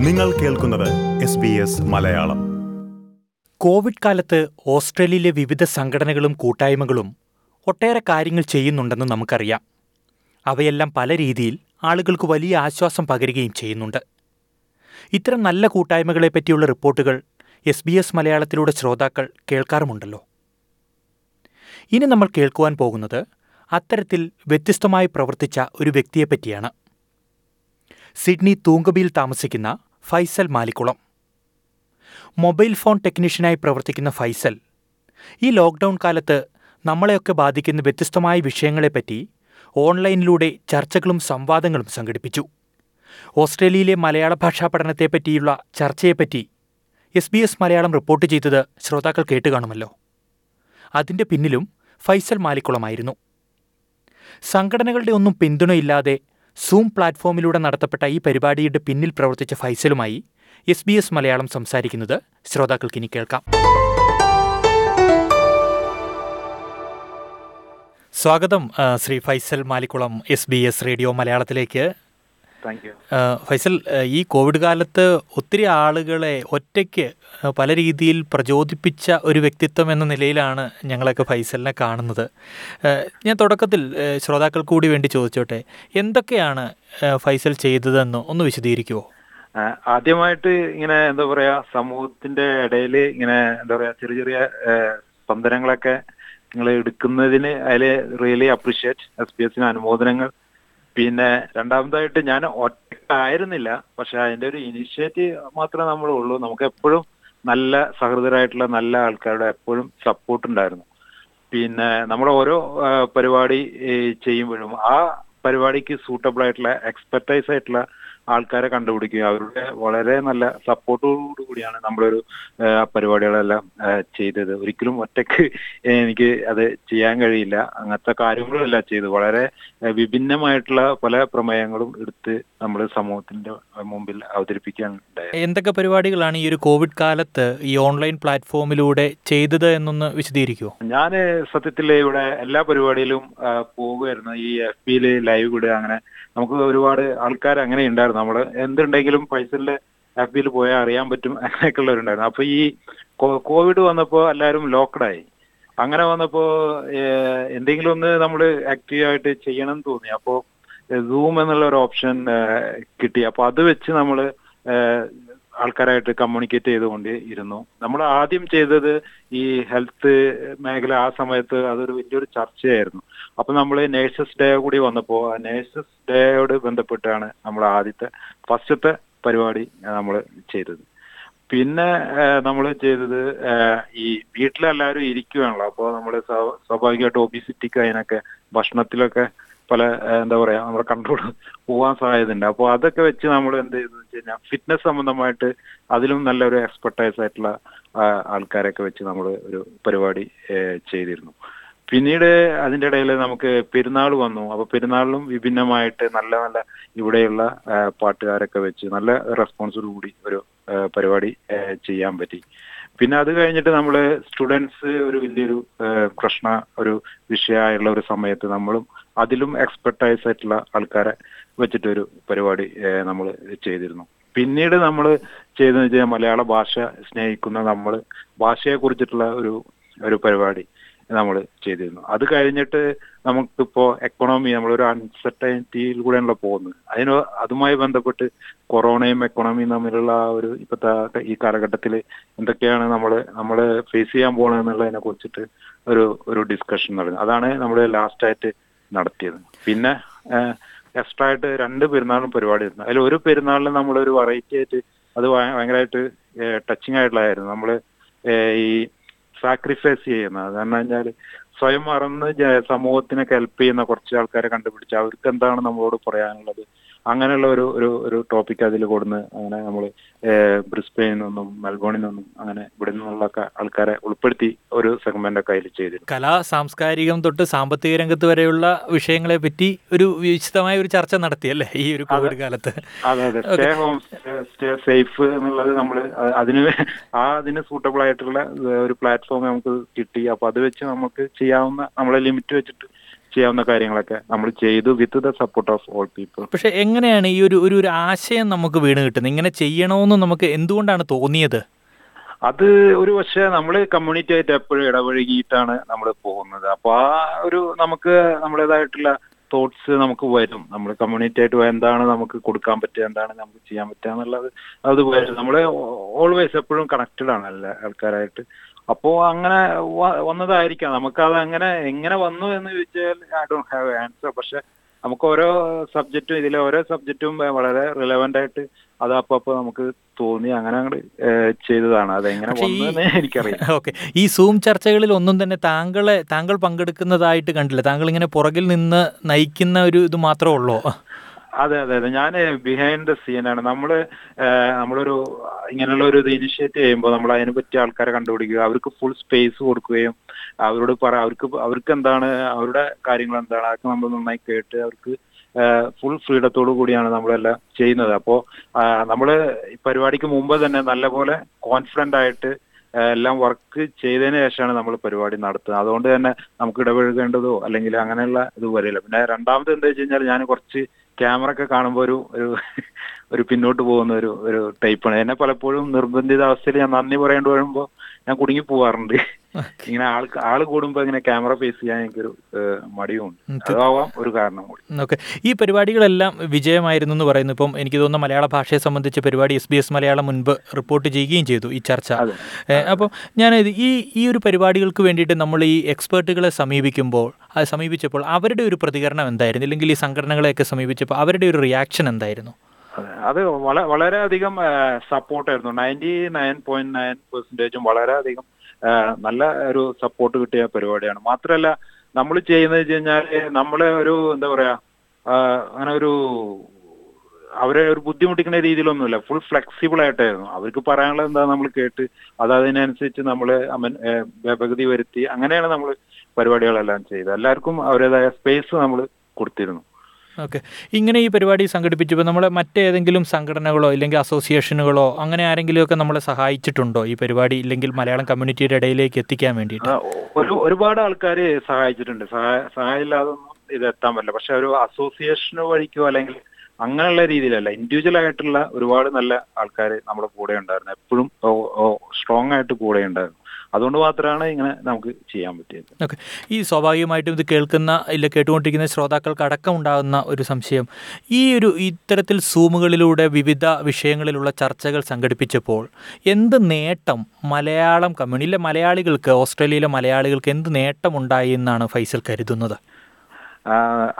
നിങ്ങൾ കേൾക്കുന്നത് മലയാളം. കോവിഡ് കാലത്ത് ഓസ്ട്രേലിയയിലെ വിവിധ സംഘടനകളും കൂട്ടായ്മകളും ഒട്ടേറെ കാര്യങ്ങൾ ചെയ്യുന്നുണ്ടെന്ന് നമുക്കറിയാം. അവയെല്ലാം പല രീതിയിൽ ആളുകൾക്ക് വലിയ ആശ്വാസം പകരുകയും ചെയ്യുന്നുണ്ട്. ഇത്തരം നല്ല കൂട്ടായ്മകളെ പറ്റിയുള്ള റിപ്പോർട്ടുകൾ എസ് ബി എസ് മലയാളത്തിലൂടെ ശ്രോതാക്കൾ കേൾക്കാറുമുണ്ടല്ലോ. ഇനി നമ്മൾ കേൾക്കുവാൻ പോകുന്നത് അത്തരത്തിൽ വ്യത്യസ്തമായി പ്രവർത്തിച്ച ഒരു വ്യക്തിയെപ്പറ്റിയാണ്. സിഡ്നി തൂങ്കബിയിൽ താമസിക്കുന്ന ഫൈസൽ മാലിക്കുളം. മൊബൈൽ ഫോൺ ടെക്നീഷ്യനായി പ്രവർത്തിക്കുന്ന ഫൈസൽ ഈ ലോക്ക്ഡൗൺ കാലത്ത് നമ്മളെയൊക്കെ ബാധിക്കുന്ന വ്യത്യസ്തമായ വിഷയങ്ങളെപ്പറ്റി ഓൺലൈനിലൂടെ ചർച്ചകളും സംവാദങ്ങളും സംഘടിപ്പിച്ചു. ഓസ്ട്രേലിയയിലെ മലയാള ഭാഷാ പഠനത്തെപ്പറ്റിയുള്ള ചർച്ചയെപ്പറ്റി S B S Malayalam report ചെയ്തത് ശ്രോതാക്കൾ കേട്ടുകാണുമല്ലോ. അതിന്റെ പിന്നിലും ഫൈസൽ മാലിക്കുളമായിരുന്നു. സംഘടനകളുടെ ഒന്നും പിന്തുണയില്ലാതെ സൂം പ്ലാറ്റ്ഫോമിലൂടെ നടത്തപ്പെട്ട ഈ പരിപാടിയുടെ പിന്നിൽ പ്രവർത്തിച്ച ഫൈസലുമായി എസ് ബി എസ് മലയാളം സംസാരിക്കുന്നത് ശ്രോതാക്കൾക്ക് ഇനി കേൾക്കാം. സ്വാഗതം Shri Faisal Malikkulam S B S radio മലയാളത്തിലേക്ക്. ഫൈസൽ ഈ കോവിഡ് കാലത്ത് ഒത്തിരി ആളുകളെ ഒറ്റയ്ക്ക് പല രീതിയിൽ പ്രചോദിപ്പിച്ച ഒരു വ്യക്തിത്വം എന്ന നിലയിലാണ് ഞങ്ങളൊക്കെ ഫൈസലിനെ കാണുന്നത്. ഞാൻ തുടക്കത്തിൽ ശ്രോതാക്കൾ കൂടി വേണ്ടി ചോദിച്ചോട്ടെ എന്തൊക്കെയാണ് ഫൈസൽ ചെയ്തതെന്ന് ഒന്ന് വിശദീകരിക്കുമോ ആദ്യമായിട്ട് ഇങ്ങനെ എന്താ പറയാ സമൂഹത്തിന്റെ ഇടയിൽ ഇങ്ങനെ എന്താ പറയാ ചെറിയ ചെറിയ സ്പന്ദനങ്ങളൊക്കെ നിങ്ങൾ എടുക്കുന്നതിന് അതിൽ റിയലി അപ്രീഷിയേറ്റ് എസ് പി എസിന് അനുമോദനങ്ങൾ പിന്നെ രണ്ടാമതായിട്ട് ഞാൻ ഒറ്റക്കായിരുന്നില്ല. പക്ഷെ അതിന്റെ ഒരു ഇനിഷ്യേറ്റീവ് മാത്രമേ നമ്മൾ ഉള്ളൂ. നമുക്ക് എപ്പോഴും നല്ല സഹൃദരായിട്ടുള്ള നല്ല ആൾക്കാരുടെ എപ്പോഴും സപ്പോർട്ട് ഉണ്ടായിരുന്നു. പിന്നെ നമ്മൾ ഓരോ പരിപാടി ചെയ്യുമ്പോഴും ആ പരിപാടിക്ക് സൂട്ടബിൾ ആയിട്ടുള്ള എക്സ്പെർട്ടൈസ് ആയിട്ടുള്ള ആൾക്കാരെ കണ്ടുപിടിക്കുക അവരുടെ വളരെ നല്ല സപ്പോർട്ടോടു കൂടിയാണ് നമ്മളൊരു പരിപാടികളെല്ലാം ചെയ്തത്. ഒരിക്കലും ഒറ്റയ്ക്ക് എനിക്ക് അത് ചെയ്യാൻ കഴിയില്ല. അങ്ങനത്തെ കാര്യങ്ങളെല്ലാം ചെയ്തു. വളരെ വിഭിന്നമായിട്ടുള്ള പല പ്രമേയങ്ങളും എടുത്ത് നമ്മൾ സമൂഹത്തിന്റെ മുമ്പിൽ അവതരിപ്പിക്കാൻ എന്തൊക്കെ പരിപാടികളാണ് ഈ ഒരു കോവിഡ് കാലത്ത് ഈ ഓൺലൈൻ പ്ലാറ്റ്ഫോമിലൂടെ ചെയ്തത് എന്നൊന്ന് വിശദീകരിക്കുമോ ഞാൻ സത്യത്തിൽ ഇവിടെ എല്ലാ പരിപാടിയിലും ആ, പോവുമായിരുന്നു ഈ എഫ് ബിയിൽ ലൈവ് കൂടെ അങ്ങനെ നമുക്ക് ഒരുപാട് ആൾക്കാർ അങ്ങനെ ഉണ്ടായിരുന്നു. നമ്മൾ എന്തുണ്ടെങ്കിലും പൈസന്റെ ബിയിൽ പോയാൽ അറിയാൻ പറ്റും അങ്ങനെയൊക്കെ ഉള്ളവരുണ്ടായിരുന്നു. അപ്പൊ ഈ കോവിഡ് വന്നപ്പോ എല്ലാവരും ലോക്ക്ഡായി അങ്ങനെ വന്നപ്പോ എന്തെങ്കിലും ഒന്ന് നമ്മൾ ആക്റ്റീവ് ആയിട്ട് ചെയ്യണം എന്ന് തോന്നി. അപ്പോ സൂം എന്നുള്ള ഒരു ഓപ്ഷൻ കിട്ടി. അപ്പൊ അത് വെച്ച് നമ്മൾ ആൾക്കാരായിട്ട് കമ്മ്യൂണിക്കേറ്റ് ചെയ്തുകൊണ്ട് ഇരുന്നു നമ്മൾ ആദ്യം ചെയ്തത് ഈ ഹെൽത്ത് മേഖല ആ സമയത്ത് അതൊരു വലിയൊരു ചർച്ചയായിരുന്നു. അപ്പൊ നമ്മൾ നേഴ്സസ് ഡേ കൂടി വന്നപ്പോ നേഴ്സസ് ഡേയോട് ബന്ധപ്പെട്ടാണ് നമ്മൾ ആദ്യത്തെ ഫസ്റ്റത്തെ പരിപാടി നമ്മൾ ചെയ്തത്. പിന്നെ നമ്മൾ ചെയ്തത് ഈ വീട്ടിലെല്ലാവരും ഇരിക്കുകയാണല്ലോ അപ്പോൾ നമ്മൾ സ്വാഭാവികമായിട്ട് ഒബിസിറ്റിക്ക് അതിനൊക്കെ ഭക്ഷണത്തിലൊക്കെ പല എന്താ പറയാ നമ്മുടെ കൺട്രോൾ പോകാൻ സാധ്യതയുണ്ട്. അപ്പോൾ അതൊക്കെ വെച്ച് നമ്മൾ എന്ത് ചെയ്തു വെച്ച് കഴിഞ്ഞാൽ ഫിറ്റ്നസ് സംബന്ധമായിട്ട് അതിലും നല്ലൊരു എക്സ്പെർട്ടൈസ് ആയിട്ടുള്ള ആൾക്കാരൊക്കെ വെച്ച് നമ്മൾ ഒരു പരിപാടി ചെയ്തിരുന്നു. പിന്നീട് അതിന്റെ ഇടയിൽ നമുക്ക് പെരുന്നാൾ വന്നു. അപ്പൊ പെരുന്നാളിലും വിഭിന്നമായിട്ട് നല്ല നല്ല ഇവിടെയുള്ള പാട്ടുകാരൊക്കെ വെച്ച് നല്ല റെസ്പോൺസോട് കൂടി ഒരു പരിപാടി ചെയ്യാൻ പറ്റി. പിന്നെ അത് കഴിഞ്ഞിട്ട് നമ്മൾ സ്റ്റുഡൻസ് ഒരു വലിയൊരു പ്രശ്ന ഒരു വിഷയമായുള്ള ഒരു സമയത്ത് നമ്മളും അതിലും എക്സ്പെർട്ടൈസ് ആയിട്ടുള്ള ആൾക്കാരെ വെച്ചിട്ടൊരു പരിപാടി നമ്മൾ ചെയ്തിരുന്നു. പിന്നീട് നമ്മൾ ചെയ്തതെന്ന് വെച്ചാൽ മലയാള ഭാഷ സ്നേഹിക്കുന്ന നമ്മൾ ഭാഷയെ കുറിച്ചിട്ടുള്ള ഒരു ഒരു പരിപാടി നമ്മൾ ചെയ്തിരുന്നു. അത് കഴിഞ്ഞിട്ട് നമുക്കിപ്പോ എക്കണോമി നമ്മളൊരു അൺസർട്ടനിറ്റിയിൽ കൂടെയാണല്ലോ പോകുന്നത്. അതിന് അതുമായി ബന്ധപ്പെട്ട് കൊറോണയും എക്കണോമിയും തമ്മിലുള്ള ആ ഒരു ഇപ്പോഴത്തെ ഈ കാലഘട്ടത്തിൽ എന്തൊക്കെയാണ് നമ്മൾ നമ്മൾ ഫേസ് ചെയ്യാൻ പോകണമെന്നുള്ളതിനെ കുറിച്ചിട്ട് ഒരു ഒരു ഡിസ്കഷൻ നടന്നു. അതാണ് നമ്മൾ ലാസ്റ്റ് ആയിട്ട് നടത്തിയത്. പിന്നെ എക്സ്ട്രാ ആയിട്ട് രണ്ട് പെരുന്നാളും പരിപാടി ആയിരുന്നു അതിൽ ഒരു പെരുന്നാളിന് നമ്മളൊരു വെറൈറ്റി ആയിട്ട് അത് ഭയ- ഭയങ്കരമായിട്ട് ടച്ചിങ് ആയിട്ടുള്ളതായിരുന്നു. നമ്മൾ ഈ സാക്രിഫൈസ് ചെയ്യുന്നത്. കാരണം കഴിഞ്ഞാൽ സ്വയം മറന്ന് സമൂഹത്തിനൊക്കെ ഹെൽപ്പ് ചെയ്യുന്ന കുറച്ച് ആൾക്കാരെ കണ്ടുപിടിച്ച് അവർക്ക് എന്താണ് നമ്മളോട് പറയാനുള്ളത്? അങ്ങനെയുള്ള ഒരു ഒരു ഒരു ടോപ്പിക് അതിൽ കൊടുന്ന് അങ്ങനെ നമ്മൾ ബ്രിസ്ബെയിനിൽ നിന്നും മെൽബോണിൽ നിന്നും അങ്ങനെ ഇവിടെ നിന്നുള്ളൊക്കെ ആൾക്കാരെ ഉൾപ്പെടുത്തി ഒരു സെഗ്മെന്റ് ഒക്കെ അതിൽ ചെയ്തിരുന്നു കലാ സാംസ്കാരികം തൊട്ട് സാമ്പത്തിക രംഗത്ത് വരെയുള്ള വിഷയങ്ങളെ പറ്റി ഒരു വിശദമായ ഒരു ചർച്ച നടത്തിയല്ലേ ഈ ഒരു കോവിഡ് കാലത്ത്. അതെ അതെ. സ്റ്റേ ഹോം സ്റ്റേ സേഫ് എന്നുള്ളത് നമ്മൾ അതിന് ആ അതിന് സൂട്ടബിൾ ആയിട്ടുള്ള ഒരു പ്ലാറ്റ്ഫോം നമുക്ക് കിട്ടി. അപ്പൊ അത് വെച്ച് നമുക്ക് ചെയ്യാവുന്ന നമ്മളെ ലിമിറ്റ് വെച്ചിട്ട് ചെയ്യാവുന്ന കാര്യങ്ങളൊക്കെ നമ്മൾ ചെയ്തു with the support of all people പക്ഷെ എങ്ങനെയാണ് ഈ ഒരു ഒരു ആശയം നമുക്ക് വീണ് കിട്ടുന്നത്? ഇങ്ങനെ ചെയ്യണമെന്ന് നമുക്ക് എന്തുകൊണ്ടാണ് തോന്നിയത്? അത് ഒരു പക്ഷേ നമ്മൾ കമ്മ്യൂണിറ്റി ആയിട്ട് എപ്പോഴും ഇടപഴകിയിട്ടാണ് നമ്മൾ പോകുന്നത്. അപ്പോൾ ആ ഒരു നമുക്ക് നമ്മുടേതായിട്ടുള്ള തോട്ട്സ് നമുക്ക് വരും. നമ്മൾ കമ്മ്യൂണിറ്റി ആയിട്ട് എന്താണ് നമുക്ക് കൊടുക്കാൻ പറ്റുക എന്താണ് നമുക്ക് ചെയ്യാൻ പറ്റുക എന്നുള്ളത് അത് വരും. നമ്മൾ ഓൾവേസ് എപ്പോഴും കണക്റ്റഡ് ആണ് എല്ലാ ആൾക്കാരായിട്ട്. അപ്പോ അങ്ങനെ വന്നതായിരിക്കാം. നമുക്കത് അങ്ങനെ എങ്ങനെ വന്നു എന്ന് ചോദിച്ചാൽ ഐ ഡോണ്ട് ഹാവ് ആൻസർ പക്ഷെ നമുക്ക് ഓരോ സബ്ജക്റ്റും ഇതിലെ ഓരോ സബ്ജക്റ്റും വളരെ റിലവന്റ് ആയിട്ട് അത് അപ്പൊ അപ്പൊ നമുക്ക് തോന്നി അങ്ങനെ അങ്ങോട്ട് ചെയ്തതാണ്. അത് എങ്ങനെ പക്ഷേ ഈ- വന്നു എനിക്കറിയാം ഓക്കെ. ഈ സൂം ചർച്ചകളിൽ ഒന്നും തന്നെ താങ്കളെ താങ്കൾ പങ്കെടുക്കുന്നതായിട്ട് കണ്ടില്ല. താങ്കൾ ഇങ്ങനെ പുറകിൽ നിന്ന് നയിക്കുന്ന ഒരു ഇത് മാത്രമേ ഉള്ളൂ. അതെ അതെ അതെ. ഞാൻ ബിഹൈൻഡ് ദ സീനാണ് നമ്മൾ നമ്മൾ നമ്മളൊരു ഇങ്ങനെയുള്ള ഒരു ഇത് ഇനിഷ്യേറ്റ് ചെയ്യുമ്പോൾ നമ്മൾ അതിനെ പറ്റിയ ആൾക്കാരെ കണ്ടുപിടിക്കുക. അവർക്ക് ഫുൾ സ്പേസ് കൊടുക്കുകയും അവരോട് പറ അവർക്ക് അവർക്ക് എന്താണ് അവരുടെ കാര്യങ്ങൾ എന്താണ് അതൊക്കെ നമ്മൾ നന്നായി കേട്ട് അവർക്ക് ഫുൾ ഫ്രീഡത്തോടു കൂടിയാണ് നമ്മളെല്ലാം ചെയ്യുന്നത്. അപ്പോൾ നമ്മൾ പരിപാടിക്ക് മുമ്പ് തന്നെ നല്ലപോലെ കോൺഫിഡന്റ് ആയിട്ട് എല്ലാം വർക്ക് ചെയ്തതിന് ശേഷമാണ് നമ്മൾ പരിപാടി നടത്തുന്നത്. അതുകൊണ്ട് തന്നെ നമുക്ക് ഇടപഴകേണ്ടതോ അല്ലെങ്കിൽ അങ്ങനെയുള്ള ഇത് വരില്ല. പിന്നെ രണ്ടാമത് എന്താ വെച്ച് കഴിഞ്ഞാൽ ഞാൻ കുറച്ച് ക്യാമറ ഒക്കെ കാണുമ്പോൾ ഒരു ഒരു ഒരു പിന്നോട്ട് പോകുന്ന ഒരു ഒരു ടൈപ്പാണ് എന്നെ പലപ്പോഴും നിർബന്ധിത അവസ്ഥയിൽ ഞാൻ നന്ദി പറയേണ്ടി വരുമ്പോൾ ഞാൻ കുടുങ്ങി പോവാറുണ്ട്. ഇങ്ങനെ ആൾ ആൾ കൂടുമ്പോ ഇങ്ങനെ ക്യാമറ ഫേസ് ചെയ്യാൻ എനിക്കൊരു മടിയുണ്ട് അതാവാം ഒരു കാരണം കൂടി. ഓക്കെ. ഈ പരിപാടികളെല്ലാം വിജയമായിരുന്നു എന്ന് പറയുന്നു. ഇപ്പം എനിക്ക് തോന്നുന്നു മലയാള ഭാഷയെ സംബന്ധിച്ച പരിപാടി എസ് ബി എസ് മലയാളം മുൻപ് റിപ്പോർട്ട് ചെയ്യുകയും ചെയ്തു ഈ ചർച്ച. അപ്പം ഞാൻ ഈ ഈ ഒരു പരിപാടികൾക്ക് വേണ്ടിയിട്ട് നമ്മൾ ഈ എക്സ്പേർട്ടുകളെ സമീപിക്കുമ്പോൾ അത് സമീപിച്ചപ്പോൾ അവരുടെ ഒരു പ്രതികരണം എന്തായിരുന്നു? അല്ലെങ്കിൽ ഈ സംഘടനകളെയൊക്കെ സമീപിച്ചപ്പോൾ അവരുടെ ഒരു റിയാക്ഷൻ എന്തായിരുന്നു? അതെ. വളരെ വളരെയധികം സപ്പോർട്ടായിരുന്നു. നയന്റി നയൻ പോയിന്റ് നയൻ പെർസെന്റേജും വളരെയധികം നല്ല ഒരു സപ്പോർട്ട് കിട്ടിയ പരിപാടിയാണ്. മാത്രമല്ല നമ്മൾ ചെയ്യുന്നത് വെച്ച് കഴിഞ്ഞാൽ നമ്മളെ ഒരു എന്താ പറയാ അങ്ങനെ ഒരു അവരെ ഒരു ബുദ്ധിമുട്ടിക്കുന്ന രീതിയിലൊന്നുമില്ല. ഫുൾ ഫ്ലെക്സിബിൾ ആയിട്ടായിരുന്നു. അവർക്ക് പറയാനുള്ളത് എന്താ നമ്മൾ കേട്ട് അത് അതിനനുസരിച്ച് നമ്മൾ ഭേദഗതി വരുത്തി അങ്ങനെയാണ് നമ്മൾ പരിപാടികളെല്ലാം ചെയ്തത്. എല്ലാവർക്കും അവരുടേതായ സ്പേസ് നമ്മൾ കൊടുത്തിരുന്നു. ഓക്കെ. ഇങ്ങനെ ഈ പരിപാടി സംഘടിപ്പിച്ചപ്പോൾ നമ്മളെ മറ്റേതെങ്കിലും സംഘടനകളോ ഇല്ലെങ്കിൽ അസോസിയേഷനുകളോ അങ്ങനെ ആരെങ്കിലുമൊക്കെ നമ്മളെ സഹായിച്ചിട്ടുണ്ടോ ഈ പരിപാടി ഇല്ലെങ്കിൽ മലയാളം കമ്മ്യൂണിറ്റിയുടെ ഇടയിലേക്ക് എത്തിക്കാൻ വേണ്ടിയിട്ട്? ഒരു ഒരുപാട് ആൾക്കാർ സഹായിച്ചിട്ടുണ്ട്. സഹായ സഹായം ഇല്ലാതൊന്നും ഇത് എത്താൻ പറ്റില്ല. പക്ഷെ ഒരു അസോസിയേഷൻ വഴിക്കോ അല്ലെങ്കിൽ അങ്ങനെയുള്ള രീതിയിലല്ല ഇൻഡിവിജ്വൽ ആയിട്ടുള്ള ഒരുപാട് നല്ല ആൾക്കാർ നമ്മുടെ കൂടെ ഉണ്ടായിരുന്നു. എപ്പോഴും സ്ട്രോങ് ആയിട്ട് കൂടെ ഉണ്ടായിരുന്നു. അതുകൊണ്ട് മാത്രമാണ് ഇങ്ങനെ നമുക്ക് ചെയ്യാൻ പറ്റിയത്. ഓക്കെ. ഈ സ്വാഭാവികമായിട്ടും ഇത് കേൾക്കുന്ന ഇല്ല കേട്ടുകൊണ്ടിരിക്കുന്ന ശ്രോതാക്കൾക്ക് അടക്കം ഉണ്ടാകുന്ന ഒരു സംശയം. ഈ ഒരു ഇത്തരത്തിൽ സൂമുകളിലൂടെ വിവിധ വിഷയങ്ങളിലുള്ള ചർച്ചകൾ സംഘടിപ്പിച്ചപ്പോൾ എന്ത് നേട്ടം മലയാളം കമ്മ്യൂണിയിലെ മലയാളികൾക്ക് ഓസ്ട്രേലിയയിലെ മലയാളികൾക്ക് എന്ത് നേട്ടം ഉണ്ടായി എന്നാണ് ഫൈസൽ കരുതുന്നത്?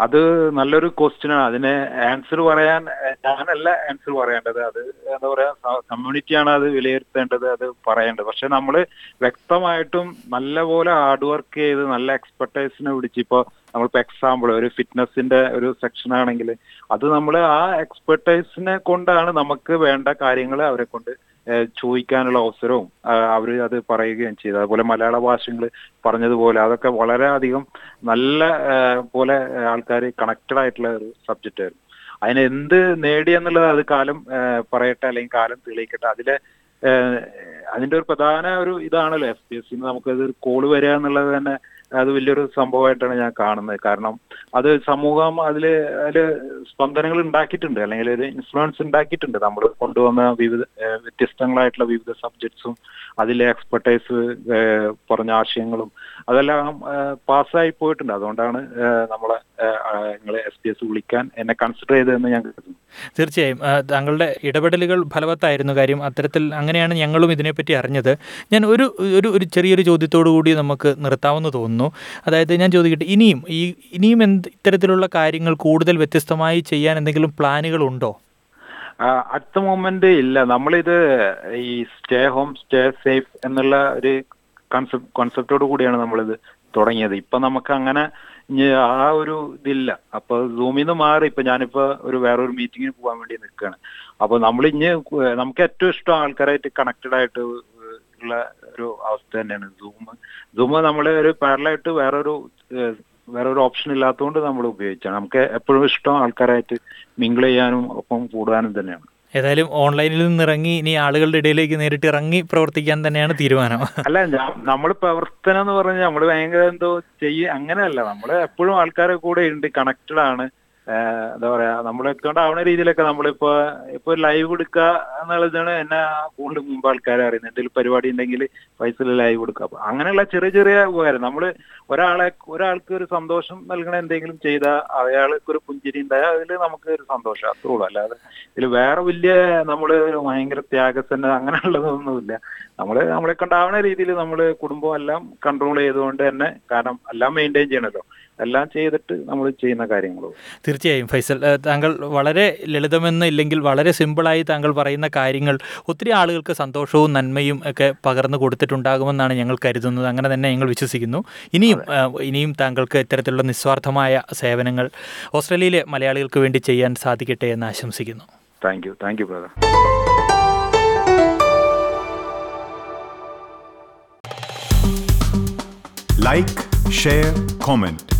അത് നല്ലൊരു ക്വസ്റ്റ്യൻ ആണ്. അതിന് ആൻസർ പറയാൻ ഞാനല്ല ആൻസർ പറയേണ്ടത്. അത് എന്താ പറയാ കമ്മ്യൂണിറ്റിയാണ് അത് വിലയിരുത്തേണ്ടത് അത് പറയേണ്ടത്. പക്ഷെ നമ്മൾ വ്യക്തമായിട്ടും നല്ലപോലെ ഹാർഡ് വർക്ക് ചെയ്ത് നല്ല എക്സ്പെർട്ടൈസിനെ പിടിച്ച് ഇപ്പോൾ നമ്മളിപ്പോൾ എക്സാമ്പിൾ ഒരു ഫിറ്റ്നസിന്റെ ഒരു സെക്ഷൻ ആണെങ്കിൽ അത് നമ്മൾ ആ എക്സ്പെർട്ടൈസിനെ കൊണ്ടാണ് നമുക്ക് വേണ്ട കാര്യങ്ങൾ അവരെ കൊണ്ട് ചോദിക്കാനുള്ള അവസരവും അവർ അത് പറയുകയും ചെയ്തു. അതുപോലെ മലയാള ഭാഷകൾ പറഞ്ഞതുപോലെ അതൊക്കെ വളരെയധികം നല്ല പോലെ ആൾക്കാർ കണക്റ്റഡ് ആയിട്ടുള്ള ഒരു സബ്ജക്റ്റ് ആയിരുന്നു. അതിന് എന്ത് നേടി എന്നുള്ളത് അത് കാലം പറയട്ടെ അല്ലെങ്കിൽ കാലം തെളിയിക്കട്ടെ. അതിലെ അതിന്റെ ഒരു പ്രധാന ഒരു ഇതാണല്ലോ എഫ് പി എസ് നമുക്കത് ഒരു കോൾ വരിക എന്നുള്ളത് തന്നെ അത് വലിയൊരു സംഭവമായിട്ടാണ് ഞാൻ കാണുന്നത്. കാരണം അത് സമൂഹം അതിൽ അതിൽ സ്പന്ദനങ്ങൾ ഉണ്ടാക്കിയിട്ടുണ്ട്. അല്ലെങ്കിൽ ഒരു ഇൻഫ്ലുവൻസ് ഉണ്ടാക്കിയിട്ടുണ്ട്. നമ്മൾ കൊണ്ടുവന്ന വിവിധ വ്യത്യസ്തങ്ങളായിട്ടുള്ള വിവിധ സബ്ജക്ട്സും അതിലെ എക്സ്പെർട്ടൈസ് പറഞ്ഞ ആശയങ്ങളും അതെല്ലാം പാസ്സായി പോയിട്ടുണ്ട്. അതുകൊണ്ടാണ് നമ്മളെ നിങ്ങളെ എസ് പി എസ് വിളിക്കാൻ എന്നെ കൺസിഡർ ചെയ്തതെന്ന് ഞാൻ തീർച്ചയായും താങ്കളുടെ ഇടപെടലുകൾ ഫലവത്തായിരുന്നു കാര്യം. അത്തരത്തിൽ അങ്ങനെയാണ് ഞങ്ങളും ഇതിനെപ്പറ്റി അറിഞ്ഞത്. ഞാൻ ഒരു ഒരു ഒരു ചെറിയൊരു ചോദ്യത്തോടു കൂടി നമുക്ക് നിർത്താമെന്ന് തോന്നുന്നു. അതായത് ഞാൻ ചോദിക്കട്ടെ ഇനിയും ഈ ഇനിയും എന്ത് ഇത്തരത്തിലുള്ള കാര്യങ്ങൾ കൂടുതൽ വ്യത്യസ്തമായി ചെയ്യാൻ എന്തെങ്കിലും പ്ലാനുകളുണ്ടോ അറ്റ് ദ മൊമെന്റ് ഇല്ല. നമ്മളിത് ഈ സ്റ്റേ ഹോം സ്റ്റേ സേഫ് എന്നുള്ള ഒരു കൺസെപ്റ്റ് കോൺസെപ്റ്റോട് കൂടിയാണ് നമ്മളിത് തുടങ്ങിയത്. ഇപ്പൊ നമുക്ക് അങ്ങനെ ആ ഒരു ഇതില്ല. അപ്പൊ സൂമിൽ നിന്ന് മാറി. ഇപ്പൊ ഞാനിപ്പോ ഒരു വേറൊരു മീറ്റിങ്ങിന് പോകാൻ വേണ്ടി നിൽക്കുകയാണ് അപ്പൊ നമ്മൾ ഇനി നമുക്ക് ഏറ്റവും ഇഷ്ടം ആൾക്കാരായിട്ട് കണക്റ്റഡ് ആയിട്ട് ഉള്ള ഒരു അവസ്ഥ തന്നെയാണ് സൂം സൂം നമ്മൾ ഒരു പാരലായിട്ട് വേറൊരു വേറൊരു ഓപ്ഷൻ ഇല്ലാത്തതുകൊണ്ട് നമ്മൾ ഉപയോഗിച്ചാണ്. നമുക്ക് എപ്പോഴും ഇഷ്ടം ആൾക്കാരായിട്ട് മിങ്കിൾ ചെയ്യാനും ഒപ്പം കൂടാനും തന്നെയാണ്. ഏതായാലും ഓൺലൈനിൽ നിന്ന് ഇറങ്ങി ഇനി ആളുകളുടെ ഇടയിലേക്ക് നേരിട്ട് ഇറങ്ങി പ്രവർത്തിക്കാൻ തന്നെയാണ് തീരുമാനം. അല്ല നമ്മൾ പ്രവർത്തനം എന്ന് പറഞ്ഞാൽ നമ്മൾ ഭയങ്കര എന്തോ ചെയ്യ അങ്ങനെയല്ല. നമ്മൾ എപ്പോഴും ആൾക്കാരെ കൂടെ ഉണ്ട് കണക്റ്റഡ് ആണ്. എന്താ പറയാ നമ്മളെ കൊണ്ടാവുന്ന രീതിയിലൊക്കെ നമ്മളിപ്പോ ഇപ്പൊ ലൈവ് കൊടുക്കുക എന്നുള്ളതാണ് എന്നെ കൂടുതൽ മുമ്പ് ആൾക്കാരെ അറിയുന്നത്. എന്തെങ്കിലും പരിപാടി ഉണ്ടെങ്കിൽ പൈസയിൽ ലൈവ് കൊടുക്കുക അപ്പൊ അങ്ങനെയുള്ള ചെറിയ ചെറിയ ഉപകാരം. നമ്മൾ ഒരാളെ ഒരാൾക്ക് ഒരു സന്തോഷം നൽകണ എന്തെങ്കിലും ചെയ്താൽ അയാൾക്ക് ഒരു പുഞ്ചിരി ഉണ്ടായാൽ അതിൽ നമുക്ക് ഒരു സന്തോഷം. അത്രേ ഉള്ളൂ. അല്ലാതെ ഇതിൽ വേറെ വലിയ നമ്മൾ ഭയങ്കര ത്യാഗസന്ന അങ്ങനെയുള്ളതൊന്നുമില്ല നമ്മൾ നമ്മളെ കൊണ്ടാവുന്ന രീതിയിൽ നമ്മൾ കുടുംബം എല്ലാം കൺട്രോൾ ചെയ്തുകൊണ്ട് തന്നെ കാരണം എല്ലാം മെയിന്റെയിൻ ചെയ്യണല്ലോ. എല്ലാം ചെയ്തിട്ട് നമ്മൾ ചെയ്യുന്ന കാര്യങ്ങളും. തീർച്ചയായും ഫൈസൽ. താങ്കൾ വളരെ ലളിതമെന്ന് ഇല്ലെങ്കിൽ വളരെ സിമ്പിളായി താങ്കൾ പറയുന്ന കാര്യങ്ങൾ ഒത്തിരി ആളുകൾക്ക് സന്തോഷവും നന്മയും ഒക്കെ പകർന്നു കൊടുത്തിട്ടുണ്ടാകുമെന്നാണ് ഞങ്ങൾ കരുതുന്നത്. അങ്ങനെ തന്നെ ഞങ്ങൾ വിശ്വസിക്കുന്നു. ഇനിയും ഇനിയും താങ്കൾക്ക് ഇത്തരത്തിലുള്ള നിസ്വാർത്ഥമായ സേവനങ്ങൾ ഓസ്ട്രേലിയയിലെ മലയാളികൾക്ക് വേണ്ടി ചെയ്യാൻ സാധിക്കട്ടെ എന്ന് ആശംസിക്കുന്നു. Thank you thank you brother like share comment